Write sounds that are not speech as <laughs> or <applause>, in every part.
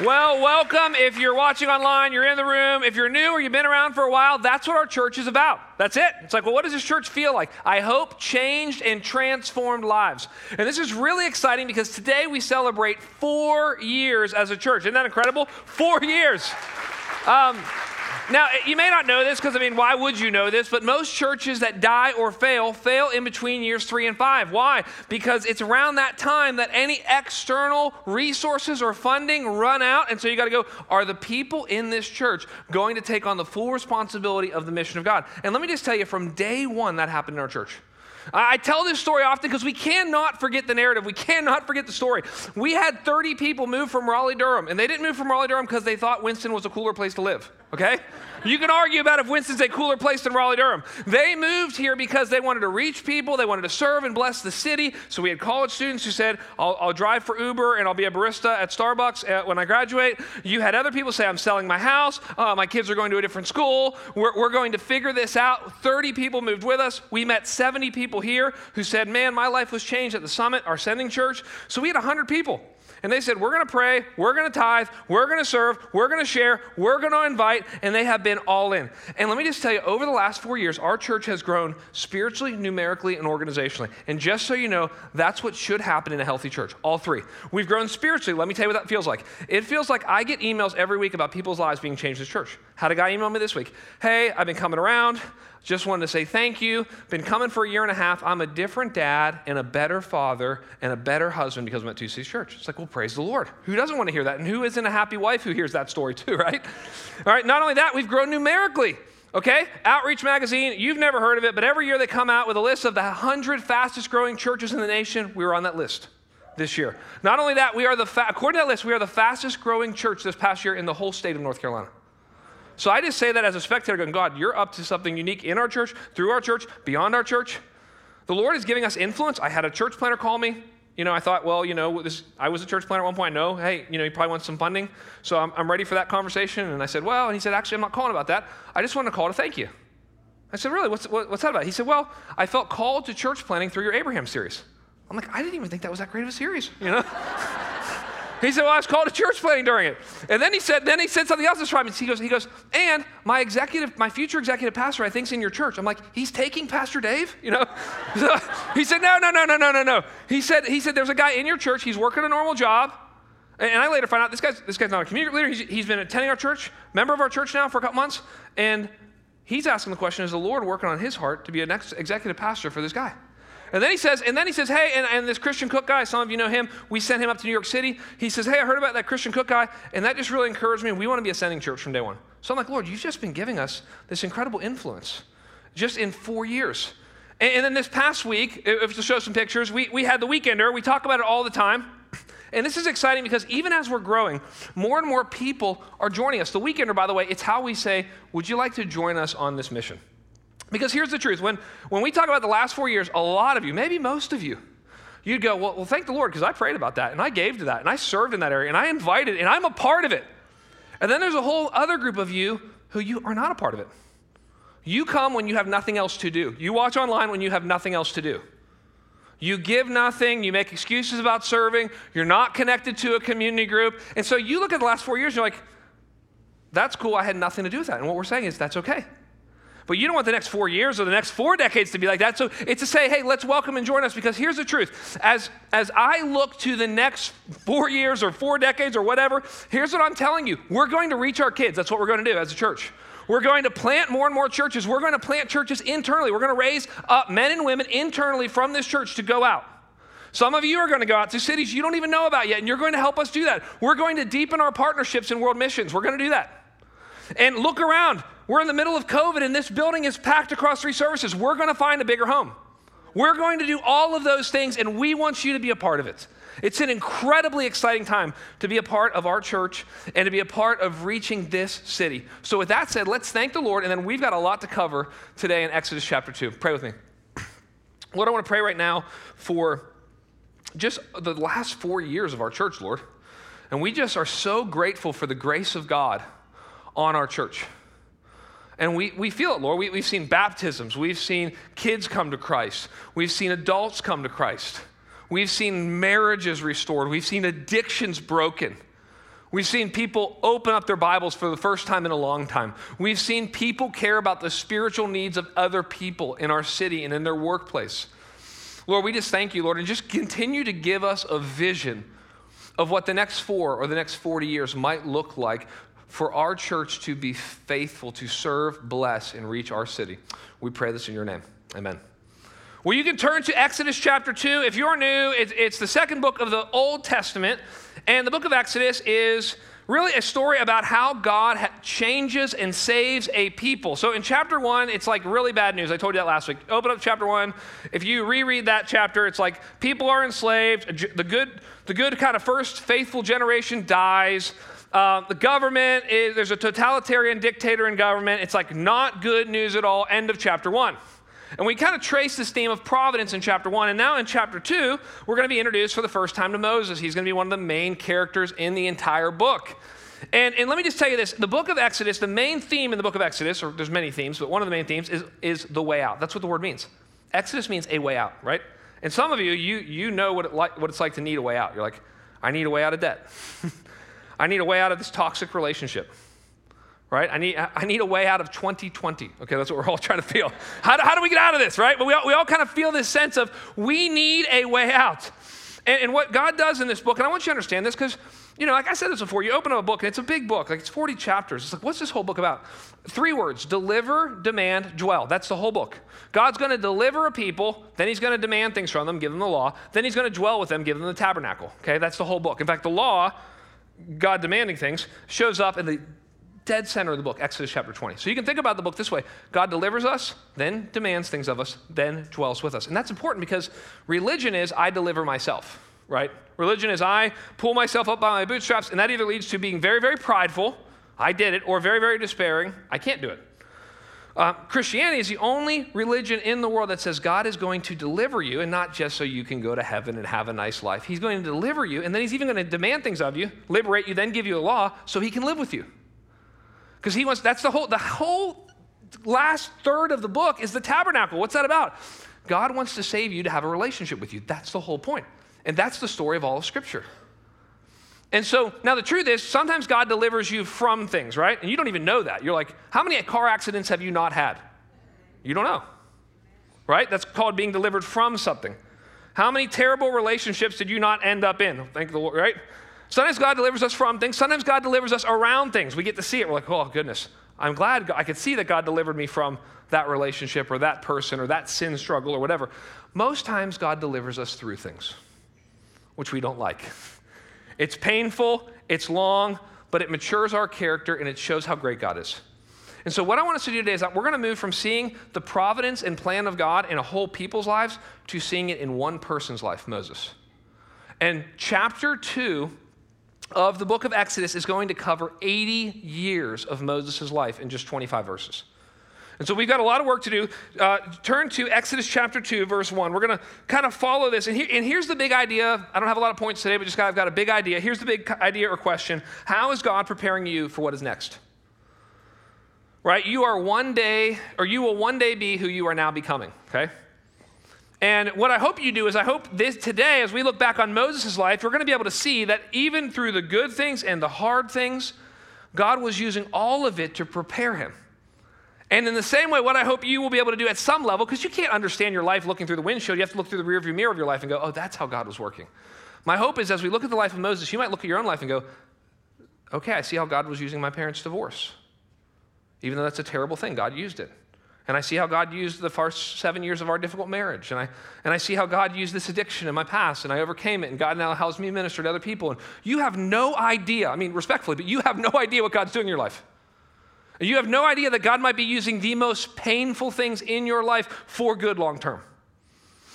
Well, welcome. If you're watching online, you're in the room. If you're new or you've been around for a while, that's what our church is about. That's it. It's like, well, what does this church feel like? I hope changed and transformed lives. And this is really exciting because today we celebrate four years as a church. Isn't that incredible? Four years. Um, now, eh, you may not know this because, I mean, why would you know this? But most churches that die or fail, fail in between years three and five. Why? Because it's around that time that any external resources or funding run out. And so you got to go, are the people in this church going to take on the full responsibility of the mission of God? And let me just tell you, from day one, that happened in our church. I tell this story often because we cannot forget the narrative. We cannot forget the story. We had 30 people move from Raleigh, Durham, and they didn't move from Raleigh, Durham because they thought Winston was a cooler place to live, okay? You can argue about if Winston's a cooler place than Raleigh, Durham. They moved here because they wanted to reach people, they wanted to serve and bless the city. So we had college students who said, I'll, I'll drive for Uber and I'll be a barista at Starbucks uh, when I graduate. You had other people say, I'm selling my house, uh, my kids are going to a different school, we're, we're going to figure this out. 30 people moved with us. We met 70 people here who said, Man, my life was changed at the summit, our sending church. So we had 100 people. And they said, We're going to pray, we're going to tithe, we're going to serve, we're going to share, we're going to invite. And they have been all in. And let me just tell you, over the last four years, our church has grown spiritually, numerically, and organizationally. And just so you know, that's what should happen in a healthy church. All three. We've grown spiritually. Let me tell you what that feels like. It feels like I get emails every week about people's lives being changed this church. Had a guy email me this week Hey, I've been coming around. Just wanted to say thank you. Been coming for a year and a half. I'm a different dad and a better father and a better husband because I'm at Two Cities Church. It's like, well, praise the Lord. Who doesn't want to hear that? And who isn't a happy wife who hears that story too, <laughs> right? All right, not only that, we've grown numerically. Okay? Outreach Magazine, you've never heard of it, but every year they come out with a list of the 100 fastest growing churches in the nation. We were on that list this year. Not only that, we are the, fa- according to that list, we are the fastest growing church this past year in the whole state of North Carolina. So I just say that as a spectator, going, God, you're up to something unique in our church, through our church, beyond our church. The Lord is giving us influence. I had a church planter call me. You know, I thought, well, you know, this, I was a church planter at one point. No, hey, you know, he probably wants some funding. So I'm, I'm ready for that conversation. And I said, well, and he said, actually, I'm not calling about that. I just wanted to call to thank you. I said, really? What's, what, what's that about? He said, well, I felt called to church planting through your Abraham series. I'm like, I didn't even think that was that great of a series, you know? <laughs> He said, Well, I was called to church planting during it. And then he said, then he said something else this time. He goes, he goes, and my executive, my future executive pastor, I think's in your church. I'm like, he's taking Pastor Dave? You know? <laughs> He said, No, no, no, no, no, no, no. He said, he said, there's a guy in your church, he's working a normal job. And I later find out this guy's, this guy's not a community leader. He's, he's been attending our church, member of our church now for a couple months. And he's asking the question, is the Lord working on his heart to be a next executive pastor for this guy? And then he says, and then he says, hey, and, and, this Christian Cook guy, some of you know him, we sent him up to New York City. He says, hey, I heard about that Christian Cook guy, and that just really encouraged me. We want to be a sending church from day one. So I'm like, Lord, you've just been giving us this incredible influence just in four years. And, and then this past week, if to show some pictures, we, we had the weekender. We talk about it all the time. <clears throat> And this is exciting because even as we're growing, more and more people are joining us. The weekender, by the way, it's how we say, Would you like to join us on this mission? Because here's the truth when, when we talk about the last four years, a lot of you, maybe most of you, you'd go, Well, well thank the Lord, because I prayed about that and I gave to that and I served in that area and I invited and I'm a part of it. And then there's a whole other group of you who you are not a part of it. You come when you have nothing else to do. You watch online when you have nothing else to do. You give nothing, you make excuses about serving, you're not connected to a community group. And so you look at the last four years, you're like, that's cool, I had nothing to do with that. And what we're saying is that's okay. But you don't want the next four years or the next four decades to be like that. So it's to say, hey, let's welcome and join us because here's the truth. As, as I look to the next four years or four decades or whatever, here's what I'm telling you. We're going to reach our kids. That's what we're going to do as a church. We're going to plant more and more churches. We're going to plant churches internally. We're going to raise up men and women internally from this church to go out. Some of you are going to go out to cities you don't even know about yet, and you're going to help us do that. We're going to deepen our partnerships in world missions. We're going to do that. And look around. We're in the middle of COVID and this building is packed across three services. We're going to find a bigger home. We're going to do all of those things and we want you to be a part of it. It's an incredibly exciting time to be a part of our church and to be a part of reaching this city. So, with that said, let's thank the Lord, and then we've got a lot to cover today in Exodus chapter 2. Pray with me. <clears throat> Lord, I want to pray right now for just the last four years of our church, Lord. And we just are so grateful for the grace of God on our church. And we, we feel it, Lord. We, we've seen baptisms. We've seen kids come to Christ. We've seen adults come to Christ. We've seen marriages restored. We've seen addictions broken. We've seen people open up their Bibles for the first time in a long time. We've seen people care about the spiritual needs of other people in our city and in their workplace. Lord, we just thank you, Lord, and just continue to give us a vision of what the next four or the next 40 years might look like for our church to be faithful, to serve, bless, and reach our city. We pray this in your name. Amen. Well, you can turn to Exodus chapter 2. If you're new, it's the second book of the Old Testament. And the book of Exodus is really a story about how God changes and saves a people. So in chapter one, it's like really bad news. I told you that last week. Open up chapter one. If you reread that chapter, it's like people are enslaved. The good, the good kind of first faithful generation dies. Uh, the government is, there's a totalitarian dictator in government. It's like not good news at all. End of chapter one. And we kind of trace this theme of providence in chapter one. And now in chapter two, we're going to be introduced for the first time to Moses. He's going to be one of the main characters in the entire book. And, and let me just tell you this the book of Exodus, the main theme in the book of Exodus, or there's many themes, but one of the main themes is, is the way out. That's what the word means. Exodus means a way out, right? And some of you, you, you know what, it like, what it's like to need a way out. You're like, I need a way out of debt. <laughs> I need a way out of this toxic relationship right? I need, I need a way out of 2020. Okay, that's what we're all <laughs> trying to feel. How do, how do we get out of this, right? But we all, we all kind of feel this sense of we need a way out. And, and what God does in this book, and I want you to understand this because, you know, like I said this before, you open up a book and it's a big book, like it's 40 chapters. It's like, what's this whole book about? Three words deliver, demand, dwell. That's the whole book. God's going to deliver a people, then he's going to demand things from them, give them the law, then he's going to dwell with them, give them the tabernacle. Okay, that's the whole book. In fact, the law, God demanding things, shows up in the dead center of the book, Exodus chapter 20. So you can think about the book this way God delivers us, then demands things of us, then dwells with us. And that's important because religion is I deliver myself, right? Religion is I pull myself up by my bootstraps, and that either leads to being very, very prideful, I did it, or very, very despairing, I can't do it. Uh, Christianity is the only religion in the world that says God is going to deliver you, and not just so you can go to heaven and have a nice life. He's going to deliver you, and then He's even going to demand things of you, liberate you, then give you a law so He can live with you. Because he wants, that's the whole, the whole last third of the book is the tabernacle. What's that about? God wants to save you to have a relationship with you. That's the whole point. And that's the story of all of Scripture. And so now the truth is, sometimes God delivers you from things, right? And you don't even know that. You're like, how many car accidents have you not had? You don't know, right? That's called being delivered from something. How many terrible relationships did you not end up in? Thank the Lord, right? Sometimes God delivers us from things. Sometimes God delivers us around things. We get to see it. We're like, oh, goodness. I'm glad I could see that God delivered me from that relationship or that person or that sin struggle or whatever. Most times, God delivers us through things, which we don't like. It's painful, it's long, but it matures our character and it shows how great God is. And so, what I want us to do today is that we're going to move from seeing the providence and plan of God in a whole people's lives to seeing it in one person's life, Moses. And chapter two of the book of Exodus is going to cover 80 years of Moses' life in just 25 verses. And so we've got a lot of work to do. Uh, turn to Exodus chapter 2, verse 1. We're going to kind of follow this. And, and here's the big idea. I don't have a lot of points today, but just I've got a big idea. Here's the big idea or question How is God preparing you for what is next? Right? You are one day, or you will one day be who you are now becoming, okay? And what I hope you do is, I hope this today, as we look back on Moses' life, we're going to be able to see that even through the good things and the hard things, God was using all of it to prepare him. And in the same way, what I hope you will be able to do at some level, because you can't understand your life looking through the windshield, you have to look through the rearview mirror of your life and go, oh, that's how God was working. My hope is as we look at the life of Moses, you might look at your own life and go, okay, I see how God was using my parents' divorce. Even though that's a terrible thing, God used it. And I see how God used the first seven years of our difficult marriage. And I, and I see how God used this addiction in my past, and I overcame it, and God now helps me minister to other people. And you have no idea, I mean, respectfully, but you have no <laughs> idea what God's doing in your life. You have no idea that God might be using the most painful things in your life for good long term.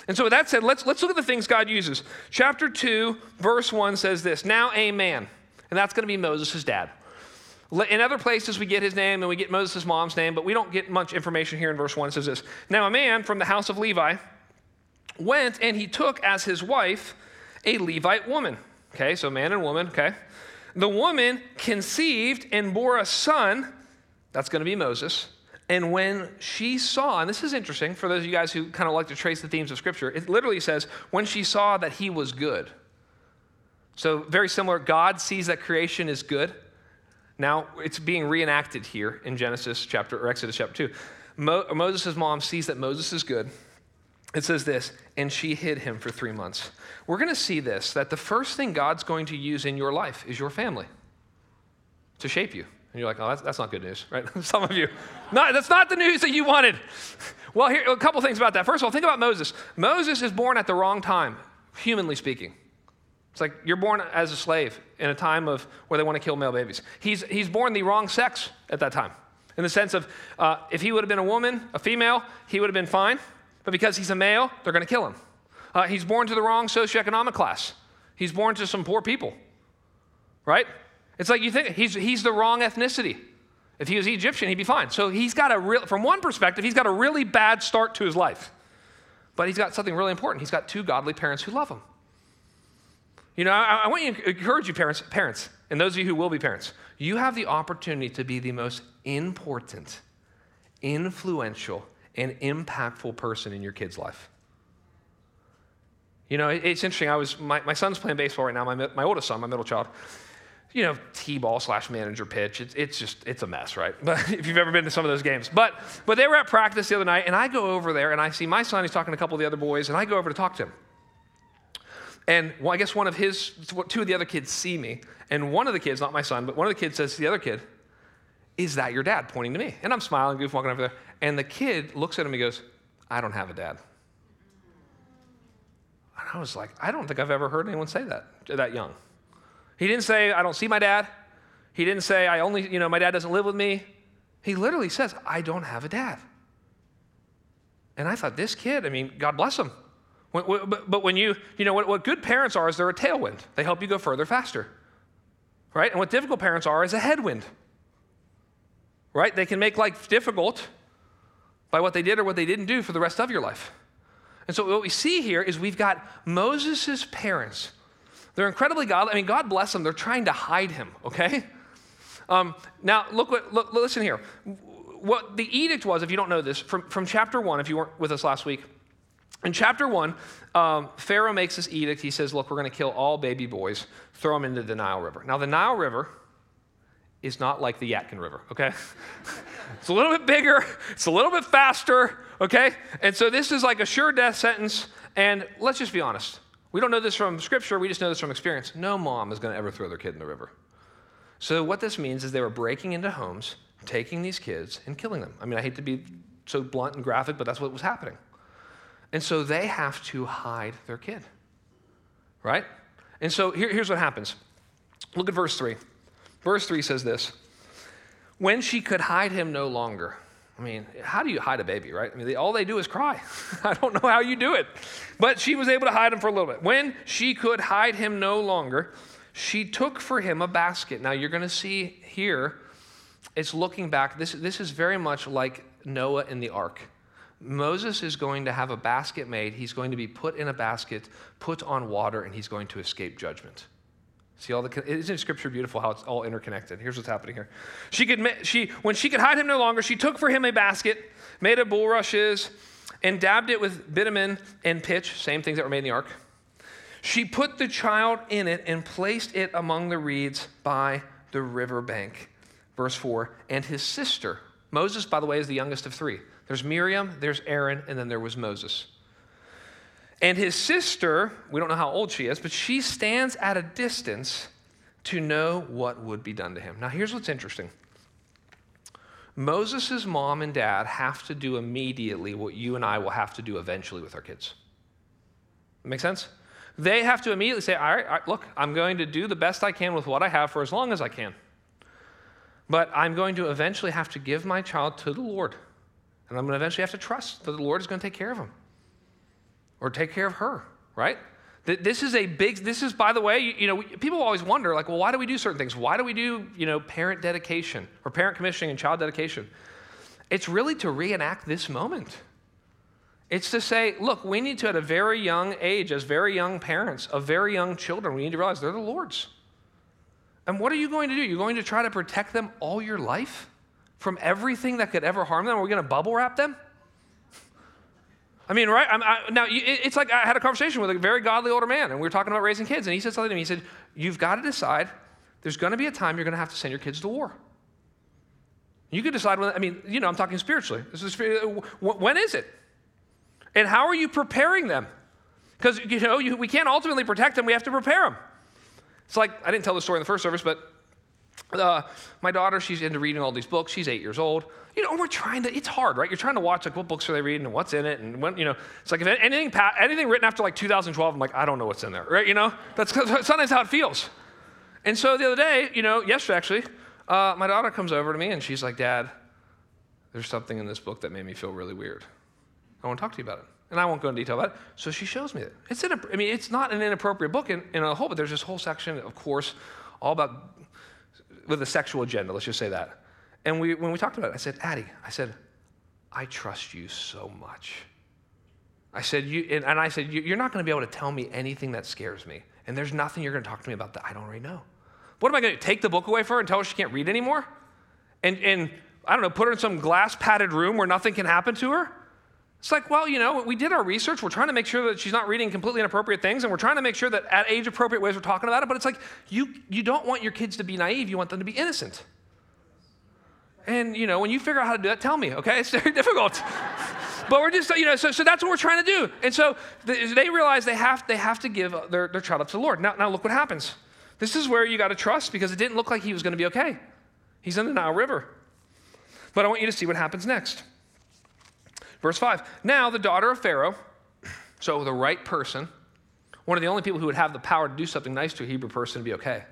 And so, with that said, let's, let's look at the things God uses. Chapter 2, verse 1 says this Now a man, and that's going to be Moses' dad. In other places, we get his name and we get Moses' mom's name, but we don't get much information here in verse 1. It says this Now, a man from the house of Levi went and he took as his wife a Levite woman. Okay, so man and woman, okay. The woman conceived and bore a son. That's going to be Moses. And when she saw, and this is interesting for those of you guys who kind of like to trace the themes of Scripture, it literally says, when she saw that he was good. So, very similar. God sees that creation is good. Now, it's being reenacted here in Genesis chapter, or Exodus chapter 2. Mo- Moses' mom sees that Moses is good. It says this, and she hid him for three months. We're going to see this that the first thing God's going to use in your life is your family to shape you. And you're like, oh, that's, that's not good news, <laughs> right? <laughs> Some of you. That's not the news that you wanted. <laughs> Well, here, a couple things about that. First of all, think about Moses. Moses is born at the wrong time, humanly speaking. It's like you're born as a slave in a time of where they want to kill male babies. He's, he's born the wrong sex at that time, in the sense of uh, if he would have been a woman, a female, he would have been fine. But because he's a male, they're going to kill him. Uh, he's born to the wrong socioeconomic class. He's born to some poor people, right? It's like you think he's, he's the wrong ethnicity. If he was Egyptian, he'd be fine. So he's got a real, from one perspective, he's got a really bad start to his life. But he's got something really important. He's got two godly parents who love him. You know, I, I want you to encourage you, parents, parents, and those of you who will be parents, you have the opportunity to be the most important, influential, and impactful person in your kid's life. You know, it's interesting. I was my, my son's playing baseball right now. My, my oldest son, my middle child, you know, T-ball slash manager pitch. It's, it's just, it's a mess, right? <laughs> But if you've ever been to some of those games. But, but they were at practice the other night, and I go over there, and I see my son, he's talking to a couple of the other boys, and I go over to talk to him. And well, I guess one of his, two of the other kids see me, and one of the kids, not my son, but one of the kids says to the other kid, is that your dad, pointing to me? And I'm smiling, goof, walking over there. And the kid looks at him and goes, I don't have a dad. And I was like, I don't think I've ever heard anyone say that, that young. He didn't say, I don't see my dad. He didn't say, I only, you know, my dad doesn't live with me. He literally says, I don't have a dad. And I thought, this kid, I mean, God bless him. But when you, you know, what good parents are is they're a tailwind. They help you go further faster. Right? And what difficult parents are is a headwind. Right? They can make life difficult by what they did or what they didn't do for the rest of your life. And so what we see here is we've got Moses' parents they're incredibly godly. I mean, God bless them. They're trying to hide him, okay? Um, now, look what, look, listen here. What the edict was, if you don't know this, from, from chapter one, if you weren't with us last week, in chapter one, um, Pharaoh makes this edict. He says, Look, we're going to kill all baby boys, throw them into the Nile River. Now, the Nile River is not like the Yadkin River, okay? <laughs> it's a little bit bigger, it's a little bit faster, okay? And so this is like a sure death sentence. And let's just be honest we don't know this from scripture, we just know this from experience. No mom is going to ever throw their kid in the river. So, what this means is they were breaking into homes, taking these kids, and killing them. I mean, I hate to be so blunt and graphic, but that's what was happening. And so they have to hide their kid, right? And so here, here's what happens. Look at verse 3. Verse 3 says this When she could hide him no longer, I mean, how do you hide a baby, right? I mean, they, all they do is cry. <laughs> I don't know how you do it. But she was able to hide him for a little bit. When she could hide him no longer, she took for him a basket. Now, you're going to see here, it's looking back. This, this is very much like Noah in the ark. Moses is going to have a basket made. He's going to be put in a basket, put on water, and he's going to escape judgment. See all the isn't scripture beautiful how it's all interconnected? Here's what's happening here. She could she when she could hide him no longer, she took for him a basket made of bulrushes and dabbed it with bitumen and pitch, same things that were made in the ark. She put the child in it and placed it among the reeds by the river bank. Verse 4, and his sister, Moses, by the way, is the youngest of three. There's Miriam, there's Aaron, and then there was Moses. And his sister, we don't know how old she is, but she stands at a distance to know what would be done to him. Now, here's what's interesting Moses' mom and dad have to do immediately what you and I will have to do eventually with our kids. Make sense? They have to immediately say, all right, all right, look, I'm going to do the best I can with what I have for as long as I can. But I'm going to eventually have to give my child to the Lord. And I'm going to eventually have to trust that the Lord is going to take care of him or take care of her, right? This is a big, this is, by the way, you know, people always wonder, like, well, why do we do certain things? Why do we do, you know, parent dedication or parent commissioning and child dedication? It's really to reenact this moment. It's to say, look, we need to, at a very young age, as very young parents of very young children, we need to realize they're the Lord's. And what are you going to do? You're going to try to protect them all your life from everything that could ever harm them? Are we going to bubble wrap them? I mean, right? I, now, it's like I had a conversation with a very godly older man, and we were talking about raising kids, and he said something to me. He said, You've got to decide there's going to be a time you're going to have to send your kids to war. You could decide when, I mean, you know, I'm talking spiritually. This is, when is it? And how are you preparing them? Because, you know, you, we can't ultimately protect them, we have to prepare them. It's like, I didn't tell the story in the first service, but uh, my daughter, she's into reading all these books. She's eight years old. You know, we're trying to, it's hard, right? You're trying to watch, like, what books are they reading and what's in it? And when, you know, it's like if anything, anything written after like 2012, I'm like, I don't know what's in there, right? You know, that's sometimes how it feels. And so the other day, you know, yesterday actually, uh, my daughter comes over to me and she's like, Dad, there's something in this book that made me feel really weird. I want to talk to you about it. And I won't go into detail about it. So she shows me it. It's in a, I mean, it's not an inappropriate book in, in a whole, but there's this whole section, of course, all about with a sexual agenda, let's just say that. And we, when we talked about it, I said, Addie, I said, I trust you so much. I said, you, and, and I said, you're not going to be able to tell me anything that scares me. And there's nothing you're going to talk to me about that I don't already know. What am I going to take the book away for her and tell her she can't read anymore? And, and I don't know, put her in some glass padded room where nothing can happen to her? It's like, well, you know, we did our research. We're trying to make sure that she's not reading completely inappropriate things, and we're trying to make sure that at age appropriate ways we're talking about it. But it's like, you, you don't want your kids to be naive, you want them to be innocent. And, you know, when you figure out how to do that, tell me, okay? <laughs> It's very difficult. <laughs> but we're just, you know, so, so that's what we're trying to do. And so they realize they have, they have to give their, their child up to the Lord. Now, now, look what happens. This is where you got to trust because it didn't look like he was going to be okay. He's in the Nile River. But I want you to see what happens next. Verse 5 Now the daughter of Pharaoh, so the right person, one of the only people who would have the power to do something nice to a Hebrew person to be okay.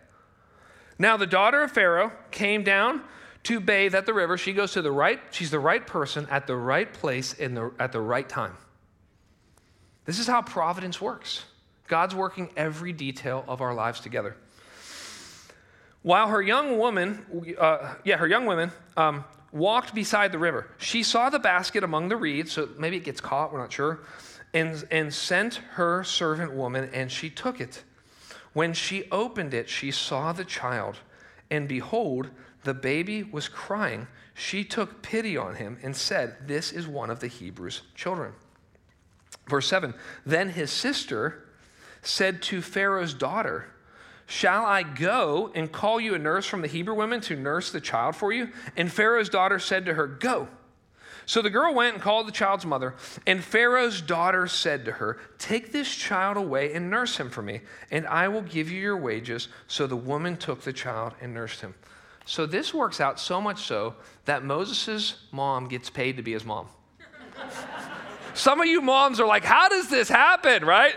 Now the daughter of Pharaoh came down to bathe at the river. She goes to the right, she's the right person at the right place in the, at the right time. This is how providence works. God's working every detail of our lives together. While her young woman, uh, yeah, her young women um, walked beside the river. She saw the basket among the reeds, so maybe it gets caught, we're not sure, and, and sent her servant woman, and she took it. When she opened it, she saw the child, and behold, the baby was crying. She took pity on him and said, This is one of the Hebrews' children. Verse 7 Then his sister said to Pharaoh's daughter, Shall I go and call you a nurse from the Hebrew women to nurse the child for you? And Pharaoh's daughter said to her, Go. So the girl went and called the child's mother, and Pharaoh's daughter said to her, Take this child away and nurse him for me, and I will give you your wages. So the woman took the child and nursed him. So this works out so much so that Moses' mom gets paid to be his mom. <laughs> Some of you moms are like, How does this happen, right?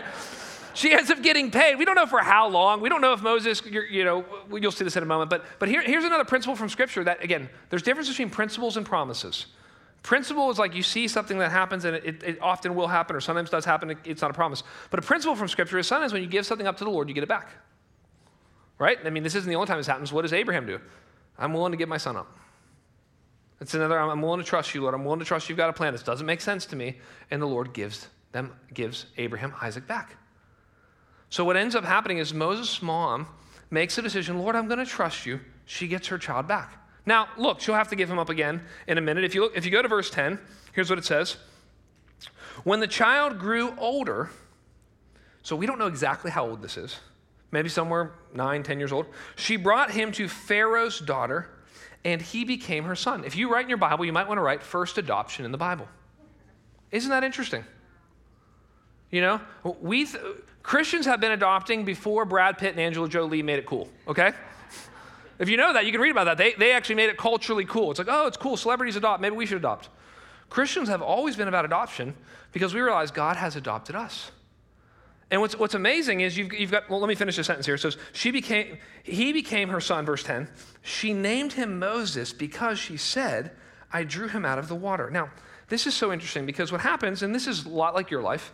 She ends up getting paid. We don't know for how long. We don't know if Moses, you know, you'll see this in a moment. But, but here, here's another principle from Scripture that, again, there's difference between principles and promises. Principle is like you see something that happens and it, it often will happen or sometimes does happen, it's not a promise. But a principle from Scripture is sometimes when you give something up to the Lord, you get it back. Right? I mean, this isn't the only time this happens. What does Abraham do? I'm willing to give my son up. It's another, I'm willing to trust you, Lord. I'm willing to trust you've got a plan. This doesn't make sense to me. And the Lord gives them, gives Abraham Isaac back. So what ends up happening is Moses' mom makes a decision, Lord, I'm going to trust you. She gets her child back. Now, look, she'll have to give him up again in a minute. If you, look, if you go to verse 10, here's what it says. When the child grew older, so we don't know exactly how old this is, maybe somewhere nine, ten years old, she brought him to Pharaoh's daughter, and he became her son. If you write in your Bible, you might want to write first adoption in the Bible. Isn't that interesting? You know, we th- Christians have been adopting before Brad Pitt and Angela Jolie made it cool, okay? If you know that, you can read about that. They, they actually made it culturally cool. It's like, oh, it's cool. Celebrities adopt. Maybe we should adopt. Christians have always been about adoption because we realize God has adopted us. And what's, what's amazing is you've, you've got, well, let me finish the sentence here. It says, she became, he became her son, verse 10. She named him Moses because she said, I drew him out of the water. Now, this is so interesting because what happens, and this is a lot like your life,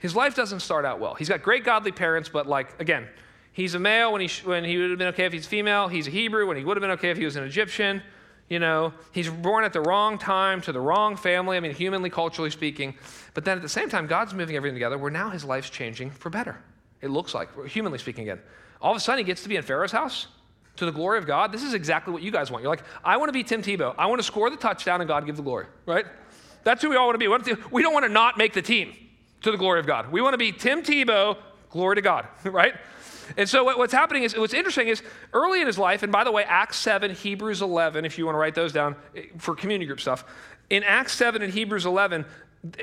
his life doesn't start out well. He's got great godly parents, but like, again, he's a male when he, when he would have been okay if he's female. He's a Hebrew when he would have been okay if he was an Egyptian. You know, he's born at the wrong time to the wrong family, I mean, humanly, culturally speaking. But then at the same time, God's moving everything together where now his life's changing for better. It looks like, humanly speaking again. All of a sudden, he gets to be in Pharaoh's house to the glory of God. This is exactly what you guys want. You're like, I want to be Tim Tebow. I want to score the touchdown and God give the glory, right? That's who we all want to be. We don't want to not make the team to the glory of God. We want to be Tim Tebow, glory to God, <laughs> right? And so what's happening is, what's interesting is early in his life, and by the way, Acts 7, Hebrews 11, if you want to write those down eh, for community group stuff. In Acts 7 and Hebrews 11,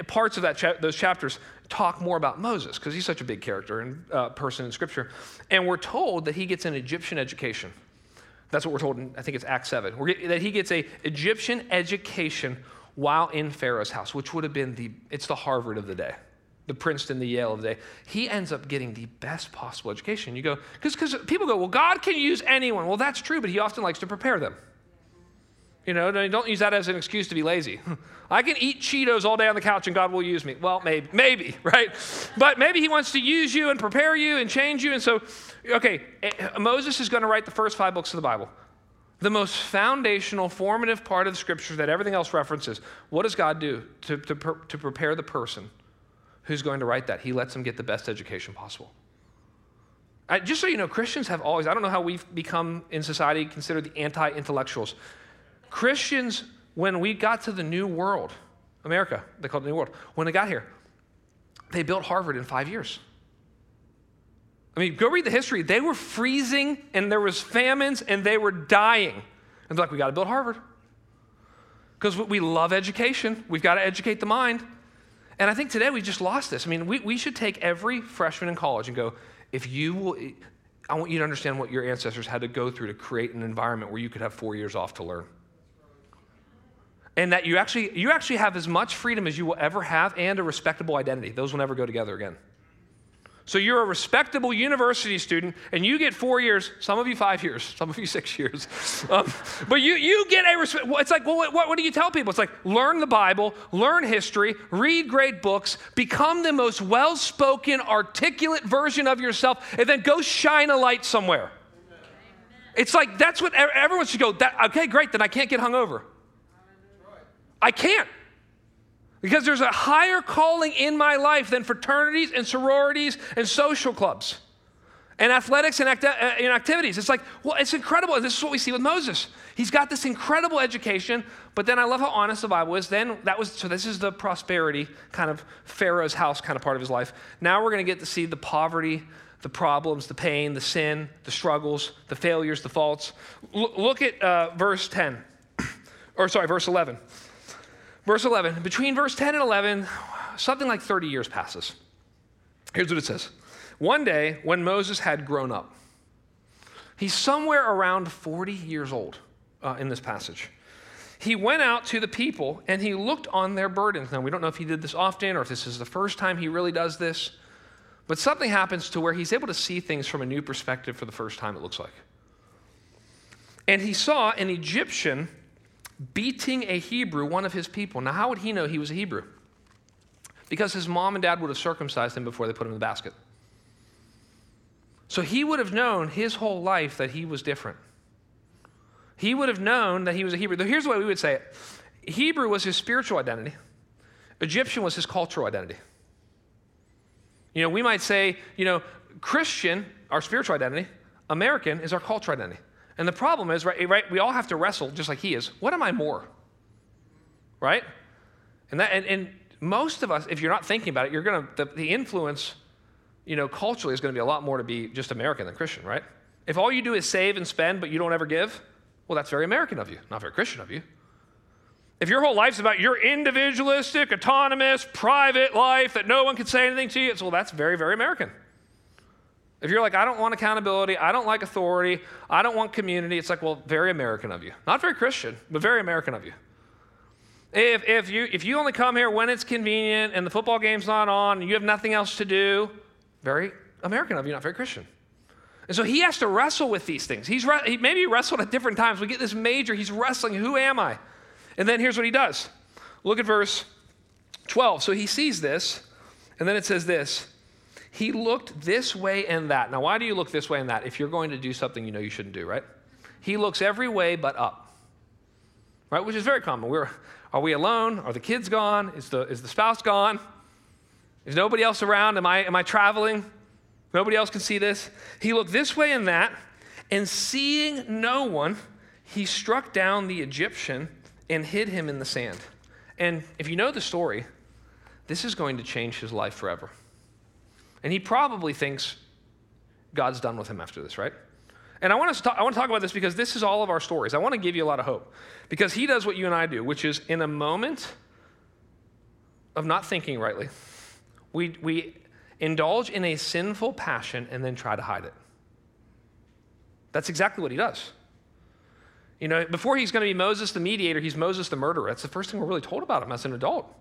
parts of that cha- those chapters talk more about Moses because he's such a big character and uh, person in Scripture. And we're told that he gets an Egyptian education. That's what we're told in, I think it's Acts 7, we're, that he gets a Egyptian education while in Pharaoh's house, which would have been the, it's the Harvard of the day the Princeton, the Yale of the day, he ends up getting the best possible education. You go, because people go, well, God can use anyone. Well, that's true, but he often likes to prepare them. You know, don't use that as an excuse to be lazy. <laughs> I can eat Cheetos all day on the couch and God will use me. Well, maybe, maybe, <laughs> right? But maybe he wants to use you and prepare you and change you. And so, okay, eh, Moses is going to write the first five books of the Bible. The most foundational, formative part of the scripture that everything else references. What does God do to, to, to prepare the person? Who's going to write that. He lets them get the best education possible. I, just so you know, Christians have always, I don't know how we've become in society considered the anti intellectuals. Christians, when we got to the New World, America, they called it the New World, when they got here, they built Harvard in five years. I mean, go read the history. They were freezing and there was famines and they were dying. And they're like, we got to build Harvard. Because we love education. We've got to educate the mind. And I think today we just lost this. I mean, we, we should take every freshman in college and go, if you will, I want you to understand what your ancestors had to go through to create an environment where you could have four years off to learn. And that you actually, you actually have as much freedom as you will ever have and a respectable identity. Those will never go together again. So you're a respectable university student, and you get four years. Some of you five years. Some of you six years. Um, but you you get a respect. It's like, well, what, what do you tell people? It's like learn the Bible, learn history, read great books, become the most well-spoken, articulate version of yourself, and then go shine a light somewhere. It's like that's what everyone should go. That, okay, great. Then I can't get hungover. I can't. Because there's a higher calling in my life than fraternities and sororities and social clubs and athletics and, acti- uh, and, activities. It's like, well, it's incredible. This is what we see with Moses. He's got this incredible education, but then I love how honest the Bible is. Then that was, so this is the prosperity kind of Pharaoh's house kind of part of his life. Now we're going to get to see the poverty, the problems, the pain, the sin, the struggles, the failures, the faults. L- look at uh, verse 10, <clears throat> or sorry, verse 11. Verse 11. Between verse 10 and 11, something like 30 years passes. Here's what it says One day, when Moses had grown up, he's somewhere around 40 years old uh, in this passage. He went out to the people and he looked on their burdens. Now, we don't know if he did this often or if this is the first time he really does this, but something happens to where he's able to see things from a new perspective for the first time, it looks like. And he saw an Egyptian beating a Hebrew, one of his people. Now, how would he know he was a Hebrew? Because his mom and dad would have circumcised him before they put him in the basket. So he would have known his whole life that he was different. He would have known that he was a Hebrew. Here's the way we would say it Hebrew was his spiritual identity, Egyptian was his cultural identity. You know, we might say, you know, Christian, our spiritual identity, American is our cultural identity. And the problem is, right, right, we all have to wrestle just like he is. What am I more? Right? And that and, and most of us, if you're not thinking about it, you're gonna the, the influence, you know, culturally is gonna be a lot more to be just American than Christian, right? If all you do is save and spend, but you don't ever give, well, that's very American of you, not very Christian of you. If your whole life's about your individualistic, autonomous, private life that no one can say anything to you, it's, well, that's very, very American. If you're like, I don't want accountability, I don't like authority, I don't want community, it's like, well, very American of you. Not very Christian, but very American of you. If, if, you, if you only come here when it's convenient and the football game's not on and you have nothing else to do, very American of you, not very Christian. And so he has to wrestle with these things. He's he, maybe he wrestled at different times. We get this major, he's wrestling, who am I? And then here's what he does. Look at verse 12. So he sees this, and then it says this he looked this way and that. Now, why do you look this way and that if you're going to do something you know you shouldn't do, right? He looks every way but up, right? Which is very common. We're, are we alone? Are the kids gone? Is the, is the spouse gone? Is nobody else around? Am I, am I traveling? Nobody else can see this. He looked this way and that, and seeing no one, he struck down the Egyptian and hid him in the sand. And if you know the story, this is going to change his life forever. And he probably thinks God's done with him after this, right? And I want, to talk, I want to talk about this because this is all of our stories. I want to give you a lot of hope because he does what you and I do, which is in a moment of not thinking rightly, we, we indulge in a sinful passion and then try to hide it. That's exactly what he does. You know, before he's going to be Moses the mediator, he's Moses the murderer. That's the first thing we're really told about him as an adult.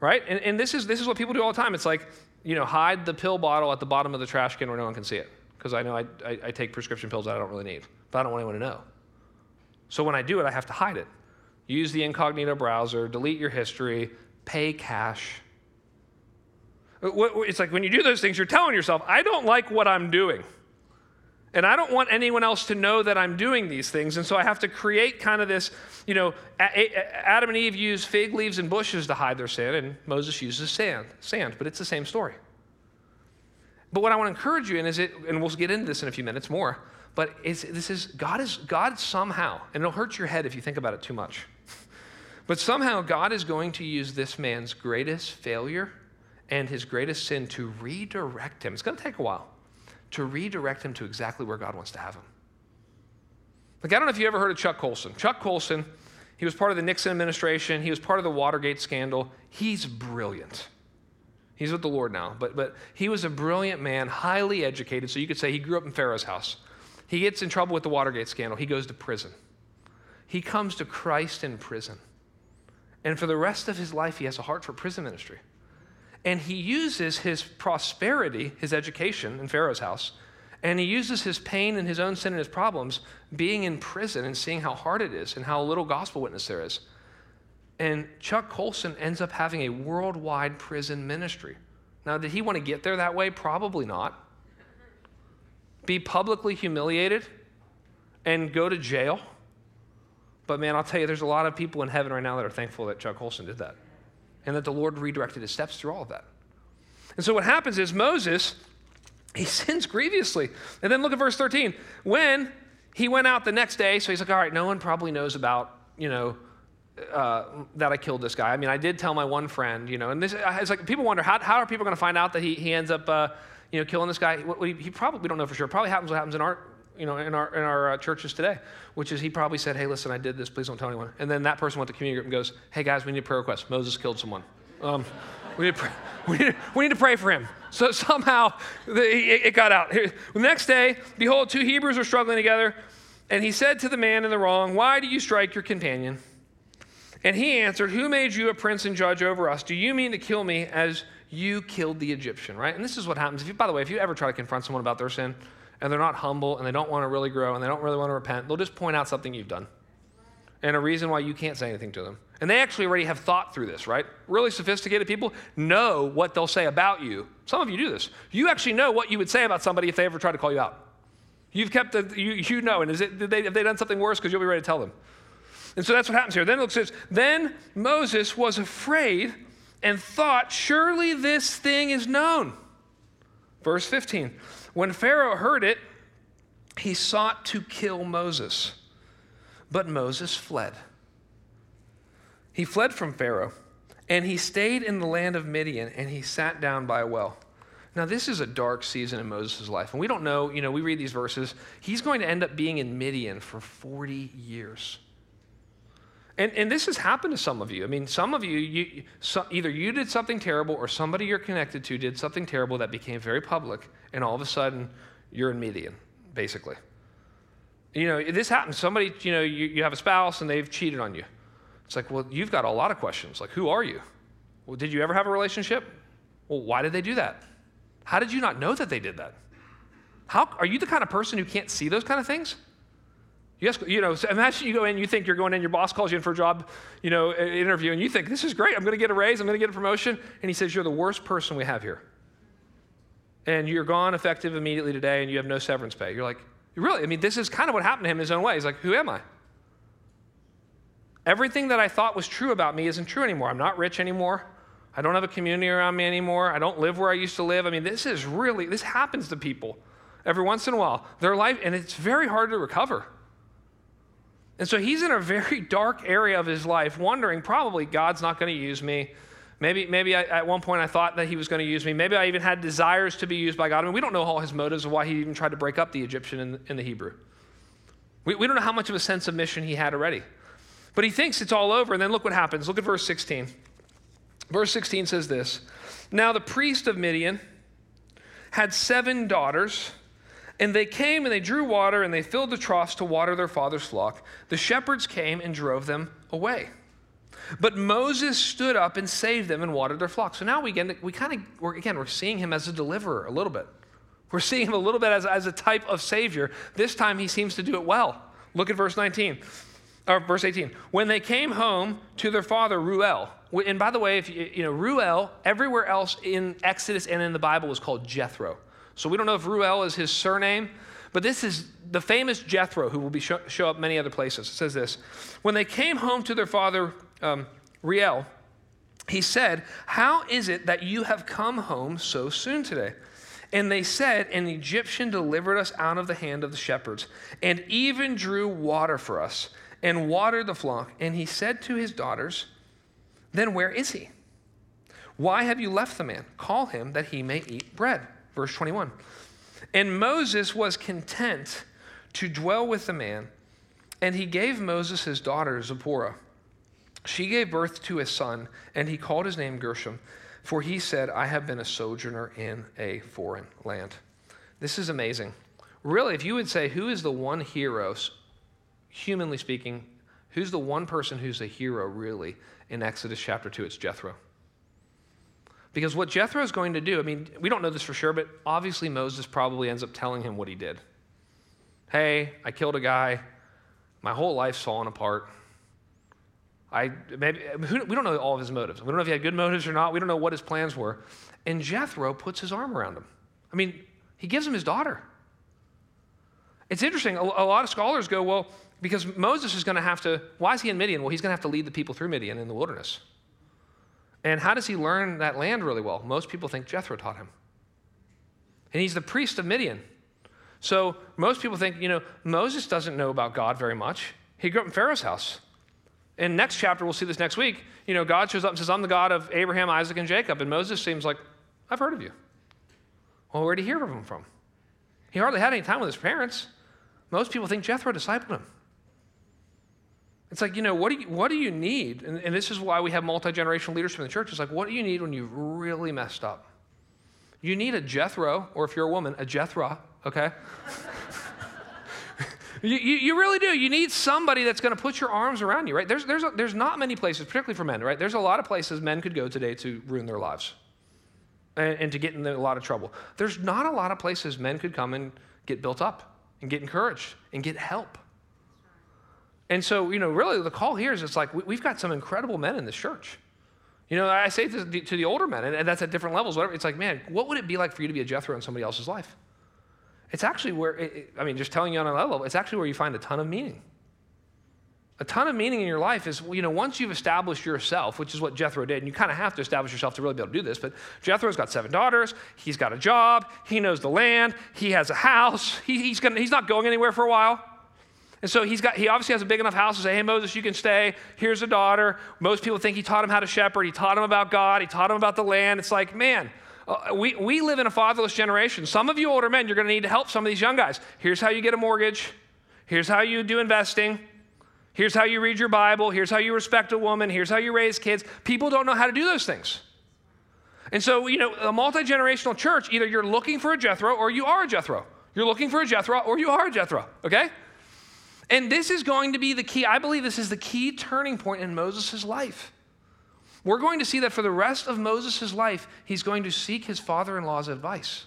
Right? And, and this, is, this is what people do all the time. It's like, you know, hide the pill bottle at the bottom of the trash can where no one can see it. Because I know I, I, I take prescription pills that I don't really need, but I don't want anyone to know. So when I do it, I have to hide it. Use the incognito browser, delete your history, pay cash. Uh, it's like when you do those things, you're telling yourself, I don't like what I'm doing. And I don't want anyone else to know that I'm doing these things. And so I have to create kind of this, you know, Adam and Eve use fig leaves and bushes to hide their sin, and Moses uses sand, sand, but it's the same story. But what I want to encourage you in is it, and we'll get into this in a few minutes more, but this is God is God somehow, and it'll hurt your head if you think about it too much. <laughs> But somehow God is going to use this man's greatest failure and his greatest sin to redirect him. It's going to take a while to redirect him to exactly where God wants to have him. Like, I don't know if you ever heard of Chuck Colson. Chuck Colson, he was part of the Nixon administration, he was part of the Watergate scandal. He's brilliant. He's with the Lord now, but, but he was a brilliant man, highly educated, so you could say he grew up in Pharaoh's house. He gets in trouble with the Watergate scandal, he goes to prison. He comes to Christ in prison. And for the rest of his life, he has a heart for prison ministry. And he uses his prosperity, his education in Pharaoh's house, and he uses his pain and his own sin and his problems, being in prison and seeing how hard it is and how little gospel witness there is. And Chuck Colson ends up having a worldwide prison ministry. Now, did he want to get there that way? Probably not. Be publicly humiliated and go to jail? But man, I'll tell you, there's a lot of people in heaven right now that are thankful that Chuck Colson did that and that the Lord redirected his steps through all of that. And so what happens is Moses, he <laughs> sins grievously. And then look at verse 13. When he went out the next day, so he's like, all right, no one probably knows about, you know, uh, that I killed this guy. I mean, I did tell my one friend, you know, and this, it's like people wonder how, how are people going to find out that he, he ends up, uh, you know, killing this guy? He, he probably, we don't know for sure. Probably happens what happens in our you know, in our, in our uh, churches today, which is he probably said, hey, listen, I did this, please don't tell anyone. And then that person went to community group and goes, hey, guys, we need a prayer request. Moses killed someone. Um, we, need <laughs> we, need, we, need to pray for him. So <laughs> somehow it, it got out. The next day, behold, two Hebrews are struggling together, and he said to the man in the wrong, why do you strike your companion? And he answered, Who made you a prince and judge over us? Do you mean to kill me as you killed the Egyptian, right? And this is what happens. If you, by the way, if you ever try to confront someone about their sin, and they're not humble and they don't want to really grow and they don't really want to repent, they'll just point out something you've done and a reason why you can't say anything to them. And they actually already have thought through this, right? Really sophisticated people know what they'll say about you. Some of you do this. You actually know what you would say about somebody if they ever tried to call you out. You've kept the, you, you know, and is it, did they, have they done something worse? Because you'll be ready to tell them. And so that's what happens here. Then it says, Then Moses was afraid and thought, Surely this thing is known. Verse 15. When Pharaoh heard it, he sought to kill Moses, but Moses fled. He fled from Pharaoh, and he stayed in the land of Midian, and he sat down by a well. Now, this is a dark season in Moses' life, and we don't know, you know, we read these verses. He's going to end up being in Midian for 40 years. And, and this has happened to some of you. I mean, some of you, you so, either you did something terrible or somebody you're connected to did something terrible that became very public, and all of a sudden you're in Midian, basically. You know, this happens. Somebody, you know, you, you have a spouse and they've cheated on you. It's like, well, you've got a lot of questions. Like, who are you? Well, did you ever have a relationship? Well, why did they do that? How did you not know that they did that? How, are you the kind of person who can't see those kind of things? Yes, you know, so imagine you go in, you think you're going in, your boss calls you in for a job, you know, interview, and you think, this is great, I'm going to get a raise, I'm going to get a promotion. And he says, you're the worst person we have here. And you're gone effective immediately today, and you have no severance pay. You're like, really? I mean, this is kind of what happened to him in his own way. He's like, who am I? Everything that I thought was true about me isn't true anymore. I'm not rich anymore. I don't have a community around me anymore. I don't live where I used to live. I mean, this is really, this happens to people every once in a while. Their life, and it's very hard to recover. And so he's in a very <laughs> dark area of his life, wondering probably God's not going to use me. Maybe, maybe I, at one point I thought that he was going to use me. Maybe I even had desires to be used by God. I mean, we don't know all his motives of why he even tried to break up the Egyptian in, in the Hebrew. We, we don't know how much of a sense of mission he had already. But he thinks it's all over. And then look what happens. Look at verse 16. Verse 16 says this Now the priest of Midian had seven daughters. And they came and they drew water and they filled the troughs to water their father's flock. The shepherds came and drove them away. But Moses stood up and saved them and watered their flock. So now we, we kind of, again, we're seeing him as a deliverer a little bit. We're seeing him a little bit as, as a type of savior. This time he seems to do it well. Look at verse 19, or verse 18. When they came home to their father, Reuel, and by the way, if you, you know, Reuel, everywhere else in Exodus and in the Bible was called Jethro. So we don't know if Reuel is his surname, but this is the famous Jethro who will be show, show up many other places. It says this When they came home to their father, um, Reuel, he said, How is it that you have come home so soon today? And they said, An Egyptian delivered us out of the hand of the shepherds, and even drew water for us, and watered the flock. And he said to his daughters, Then where is he? Why have you left the man? Call him that he may eat bread. Verse 21. And Moses was content to dwell with the man, and he gave Moses his daughter Zipporah. She gave birth to a son, and he called his name Gershom. For he said, I have been a sojourner in a foreign land. This is amazing. Really, if you would say, who is the one hero, humanly speaking, who's the one person who's a hero really in Exodus chapter 2? It's Jethro. Because what Jethro is going to do, I mean, we don't know this for sure, but obviously Moses probably ends up telling him what he did. Hey, I killed a guy. My whole life's fallen apart. I, maybe, who, we don't know all of his motives. We don't know if he had good motives or not. We don't know what his plans were. And Jethro puts his arm around him. I mean, he gives him his daughter. It's interesting. A, a lot of scholars go, well, because Moses is going to have to, why is he in Midian? Well, he's going to have to lead the people through Midian in the wilderness. And how does he learn that land really well? Most people think Jethro taught him. And he's the priest of Midian. So most people think, you know, Moses doesn't know about God very much. He grew up in Pharaoh's house. In next chapter, we'll see this next week. You know, God shows up and says, I'm the God of Abraham, Isaac, and Jacob. And Moses seems like, I've heard of you. Well, where did he hear of him from? He hardly had any time with his parents. Most people think Jethro discipled him. It's like, you know, what do you, what do you need? And, and this is why we have multi generational leadership in the church. It's like, what do you need when you've really messed up? You need a Jethro, or if you're a woman, a Jethro, okay? <laughs> You, you, you, really do. You need somebody that's going to put your arms around you, right? There's, there's, a, there's not many places, particularly for men, right? There's a lot of places men could go today to ruin their lives and, and to get in a lot of trouble. There's not a lot of places men could come and get built up and get encouraged and get help. And so, you know, really the call here is it's like we, have got some incredible men in this church. You know, I say to the, to the older men, and that's at different levels, whatever. It's like, man, what would it be like for you to be a Jethro in somebody else's life? It's actually where, it, I mean, just telling you on a level, it's actually where you find a ton of meaning. A ton of meaning in your life is, you know, once you've established yourself, which is what Jethro did, and you kind of have to establish yourself to really be able to do this, but Jethro's got seven daughters, he's got a job, he knows the land, he has a house, he, he's, gonna, he's not going anywhere for a while. And so he's got, he obviously has a big enough house to say, hey, Moses, you can stay. Here's a daughter. Most people think he taught him how to shepherd. He taught him about God. He taught him about the land. It's like, man, uh, we, we live in a fatherless generation. Some of you older men, you're going to need to help some of these young guys. Here's how you get a mortgage. Here's how you do investing. Here's how you read your Bible. Here's how you respect a woman. Here's how you raise kids. People don't know how to do those things. And so, you know, a multi generational church, either you're looking for a Jethro or you are a Jethro. You're looking for a Jethro or you are a Jethro, okay? And this is going to be the key. I believe this is the key turning point in Moses' life. We're going to see that for the rest of Moses' life, he's going to seek his father in law's advice.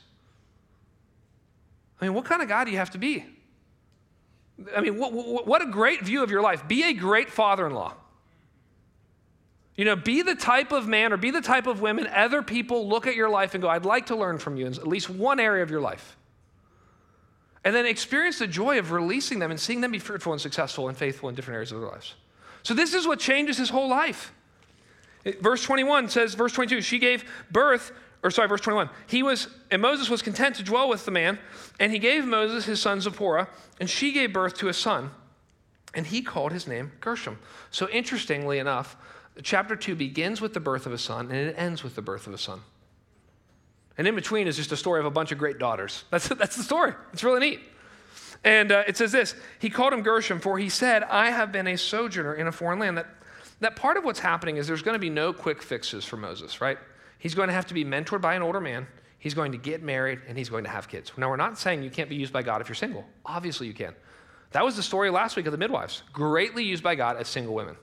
I mean, what kind of guy do you have to be? I mean, what, what, what a great view of your life. Be a great father in law. You know, be the type of man or be the type of women other people look at your life and go, I'd like to learn from you in at least one area of your life. And then experience the joy of releasing them and seeing them be fruitful and successful and faithful in different areas of their lives. So, this is what changes his whole life. Verse 21 says, verse 22, she gave birth, or sorry, verse 21. He was, and Moses was content to dwell with the man, and he gave Moses his son Zipporah, and she gave birth to a son. And he called his name Gershom. So, interestingly enough, chapter 2 begins with the birth of a son and it ends with the birth of a son. And in between is just a story of a bunch of great daughters. <laughs> That's, that's the story. It's really neat. And uh, it says this He called him Gershom, for he said, I have been a sojourner in a foreign land. That, that part of what's happening is there's going to be no quick fixes for Moses, right? He's going to have to be mentored by an older man. He's going to get married and he's going to have kids. Now, we're not saying you can't be used by God if you're single. Obviously, you can. That was the story last week of the midwives, greatly used by God as single women.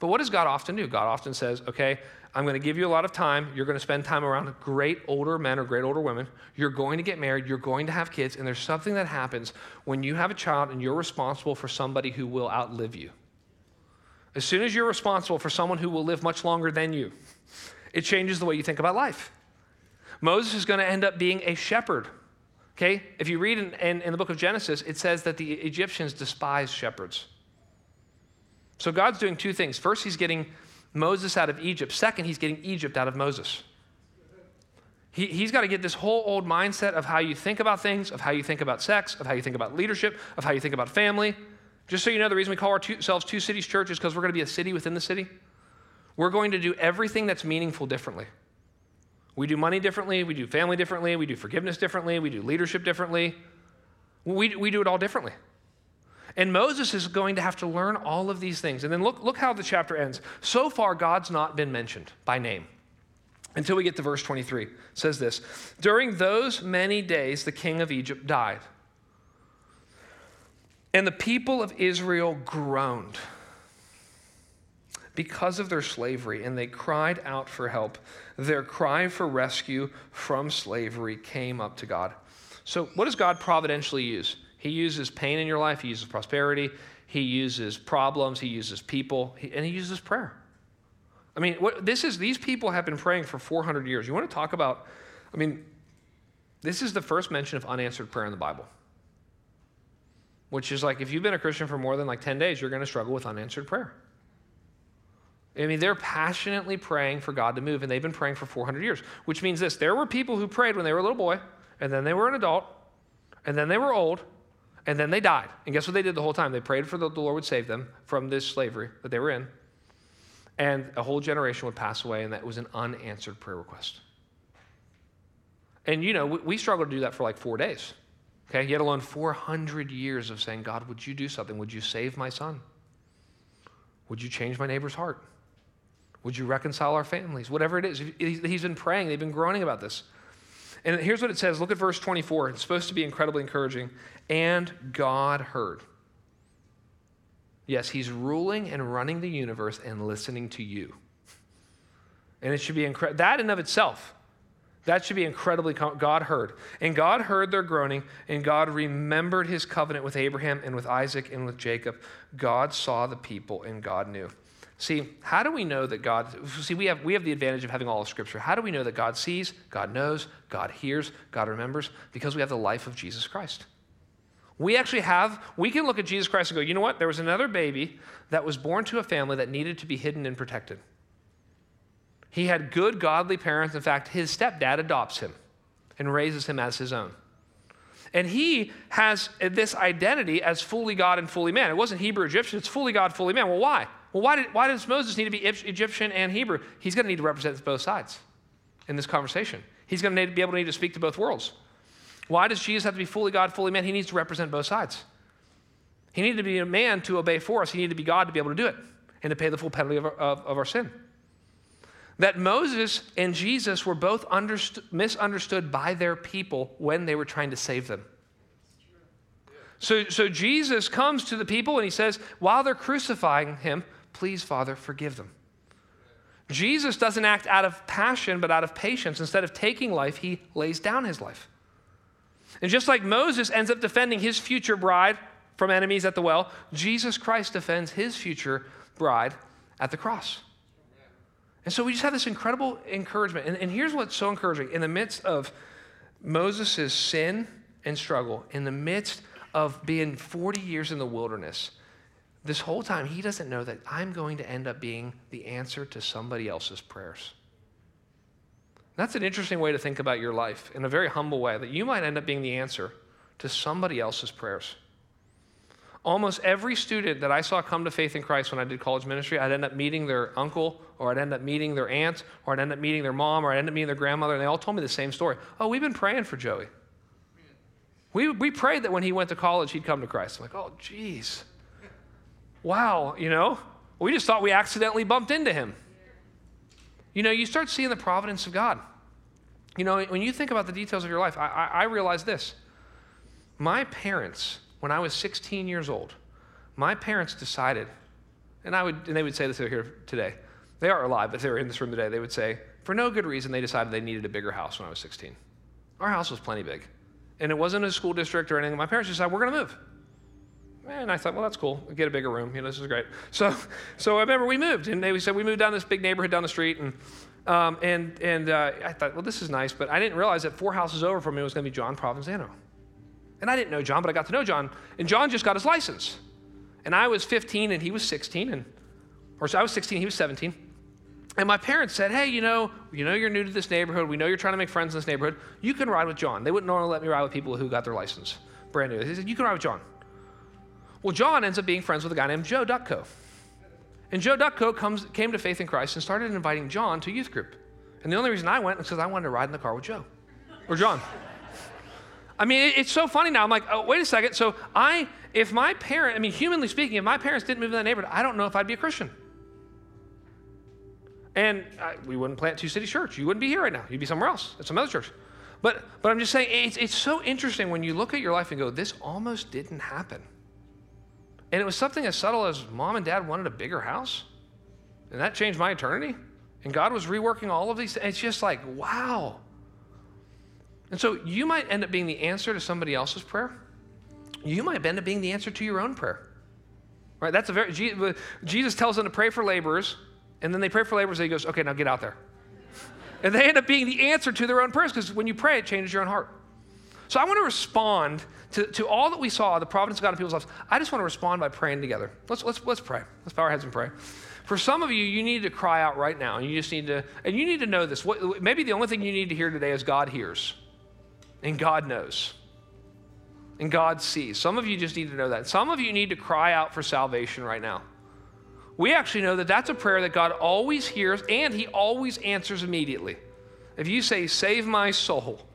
But what does God often do? God often says, okay, I'm going to give you a lot of time. You're going to spend time around great older men or great older women. You're going to get married. You're going to have kids. And there's something that happens when you have a child and you're responsible for somebody who will outlive you. As soon as you're responsible for someone who will live much longer than you, it changes the way you think about life. Moses is going to end up being a shepherd. Okay? If you read in, in, in the book of Genesis, it says that the Egyptians despise shepherds. So God's doing two things. First, he's getting Moses out of Egypt. Second, he's getting Egypt out of Moses. He, he's got to get this whole old mindset of how you think about things, of how you think about sex, of how you think about leadership, of how you think about family. Just so you know, the reason we call ourselves Two Cities Church is because we're going to be a city within the city. We're going to do everything that's meaningful differently. We do money differently, we do family differently, we do forgiveness differently, we do leadership differently. We, we do it all differently. And Moses is going to have to learn all of these things. And then look, look how the chapter ends. So far, God's not been mentioned by name until we get to verse 23. It says this During those many days, the king of Egypt died. And the people of Israel groaned because of their slavery, and they cried out for help. Their cry for rescue from slavery came up to God. So, what does God providentially use? He uses pain in your life, He uses prosperity, He uses problems, He uses people, and He uses prayer. I mean, what, this is, these people have been praying for 400 years. You want to talk about, I mean, this is the first mention of unanswered prayer in the Bible. Which is like, if you've been a Christian for more than like 10 days, you're going to struggle with unanswered prayer. I mean, they're passionately praying for God to move, and they've been praying for 400 years, which means this there were people who prayed when they were a little boy, and then they were an adult, and then they were old, and then they died. And guess what they did the whole time? They prayed for the, the Lord would save them from this slavery that they were in. And a whole generation would pass away, and that was an unanswered prayer request. And you know, we, we struggle to do that for like four days. Okay, yet alone 400 years of saying, God, would you do something? Would you save my son? Would you change my neighbor's heart? Would you reconcile our families? Whatever it is. He's been praying, they've been groaning about this. And here's what it says look at verse 24. It's supposed to be incredibly encouraging. And God heard. Yes, He's ruling and running the universe and listening to you. And it should be. That in of itself, that should be incredibly. God heard. And God heard their groaning, and God remembered his covenant with Abraham and with Isaac and with Jacob. God saw the people, and God knew. See, how do we know that God, see, we have, we have the advantage of having all of Scripture. How do we know that God sees, God knows, God hears, God remembers? Because we have the life of Jesus Christ. We actually have, we can look at Jesus Christ and go, you know what? There was another baby that was born to a family that needed to be hidden and protected. He had good, godly parents. In fact, his stepdad adopts him and raises him as his own. And he has this identity as fully God and fully man. It wasn't Hebrew Egyptian, it's fully God, fully man. Well, why? Well, why, did, why does Moses need to be Egyptian and Hebrew? He's going to need to represent both sides in this conversation. He's going to, to be able to need to speak to both worlds. Why does Jesus have to be fully God, fully man? He needs to represent both sides. He needed to be a man to obey for us. He needed to be God to be able to do it and to pay the full penalty of our, of, of our sin. That Moses and Jesus were both misunderstood by their people when they were trying to save them. So, so Jesus comes to the people and he says, while they're crucifying him, Please, Father, forgive them. Jesus doesn't act out of passion, but out of patience. Instead of taking life, he lays down his life. And just like Moses ends up defending his future bride from enemies at the well, Jesus Christ defends his future bride at the cross. And so we just have this incredible encouragement. And, and here's what's so encouraging in the midst of Moses' sin and struggle, in the midst of being 40 years in the wilderness, this whole time, he doesn't know that I'm going to end up being the answer to somebody else's prayers. That's an interesting way to think about your life in a very humble way, that you might end up being the answer to somebody else's prayers. Almost every student that I saw come to faith in Christ when I did college ministry, I'd end up meeting their uncle, or I'd end up meeting their aunt, or I'd end up meeting their mom, or I'd end up meeting their grandmother, and they all told me the same story. Oh, we've been praying for Joey. We, we prayed that when he went to college, he'd come to Christ. I'm like, oh, geez. Wow, you know? We just thought we accidentally bumped into him. You know, you start seeing the providence of God. You know, when you think about the details of your life, I, I, I realize this. My parents, when I was 16 years old, my parents decided, and I would, and they would say this here today. They are alive, but if they were in this room today, they would say, for no good reason, they decided they needed a bigger house when I was 16. Our house was plenty big, and it wasn't a school district or anything. My parents decided we're going to move. And I thought, well, that's cool. We'll get a bigger room. You know, this is great. <laughs> So, so I remember we moved, and they said we moved down this big neighborhood down the street, and um, and and uh, I thought, well, this is nice, but I didn't realize that four houses over from me was going to be John Provenzano. And I didn't know John, but I got to know John, and John just got his license, and I was 15 and he was 16, and or so I was 16, he was 17. And my parents said, "Hey, you know, you know, you're new to this neighborhood. We know you're trying to make friends in this neighborhood. You can ride with John. They wouldn't normally let me ride with people who got their license brand new. They said you can ride with John. Well, John ends up being friends with a guy named Joe Ducko. And Joe Ducko comes, came to faith in Christ and started inviting John to youth group. And the only reason I went was because I wanted to ride in the car with Joe or John. I mean, it's so funny now. I'm like, oh, wait a second. So I, if my parent, I mean, humanly speaking, if my parents didn't move in that neighborhood, I don't know if I'd be a Christian. And I, we wouldn't plant Two City Church. You wouldn't be here right now. You'd be somewhere else at some other church. But, but I'm just saying, it's, it's so interesting when you look at your life and go, this almost didn't happen. And it was something as subtle as mom and dad wanted a bigger house. And that changed my eternity. And God was reworking all of these. Things. It's just like, wow. And so you might end up being the answer to somebody else's prayer. You might end up being the answer to your own prayer. Right? That's a very, Jesus tells them to pray for laborers, and then they pray for laborers, and he goes, okay, now get out there. <laughs> and they end up being the answer to their own prayers because when you pray, it changes your own heart. So I want to respond to, to all that we saw, the providence of God in people's lives. I just want to respond by praying together. Let's, let's, let's pray. Let's bow our heads and pray. For some of you, you need to cry out right now. And you just need to, and you need to know this. What, maybe the only thing you need to hear today is God hears, and God knows, and God sees. Some of you just need to know that. Some of you need to cry out for salvation right now. We actually know that that's a prayer that God always hears, and He always answers immediately. If you say, Save my soul,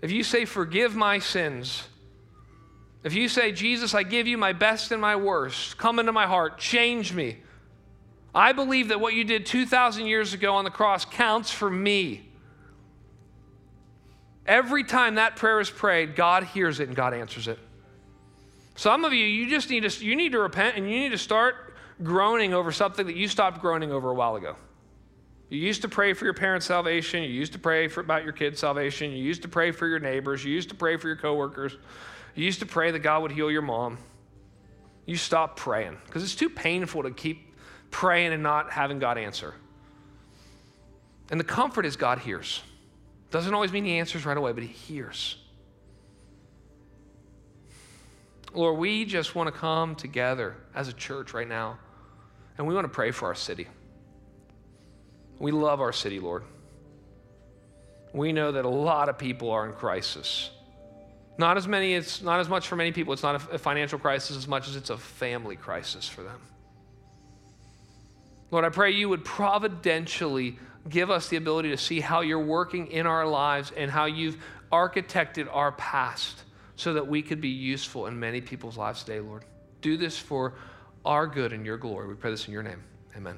if you say, Forgive my sins, if you say, Jesus, I give you my best and my worst, come into my heart, change me. I believe that what you did 2,000 years ago on the cross counts for me. Every time that prayer is prayed, God hears it and God answers it. Some of you, you just need to, you need to repent and you need to start groaning over something that you stopped groaning over a while ago. You used to pray for your parents' salvation. You used to pray for, about your kids' salvation. You used to pray for your neighbors. You used to pray for your coworkers. You used to pray that God would heal your mom. You stopped praying because it's too painful to keep praying and not having God answer. And the comfort is God hears. Doesn't always mean He answers right away, but He hears. Lord, we just want to come together as a church right now, and we want to pray for our city. We love our city, Lord. We know that a lot of people are in crisis. Not as many, it's not as much for many people, it's not a financial crisis as much as it's a family crisis for them. Lord, I pray you would providentially give us the ability to see how you're working in our lives and how you've architected our past so that we could be useful in many people's lives today, Lord. Do this for our good and your glory. We pray this in your name. Amen.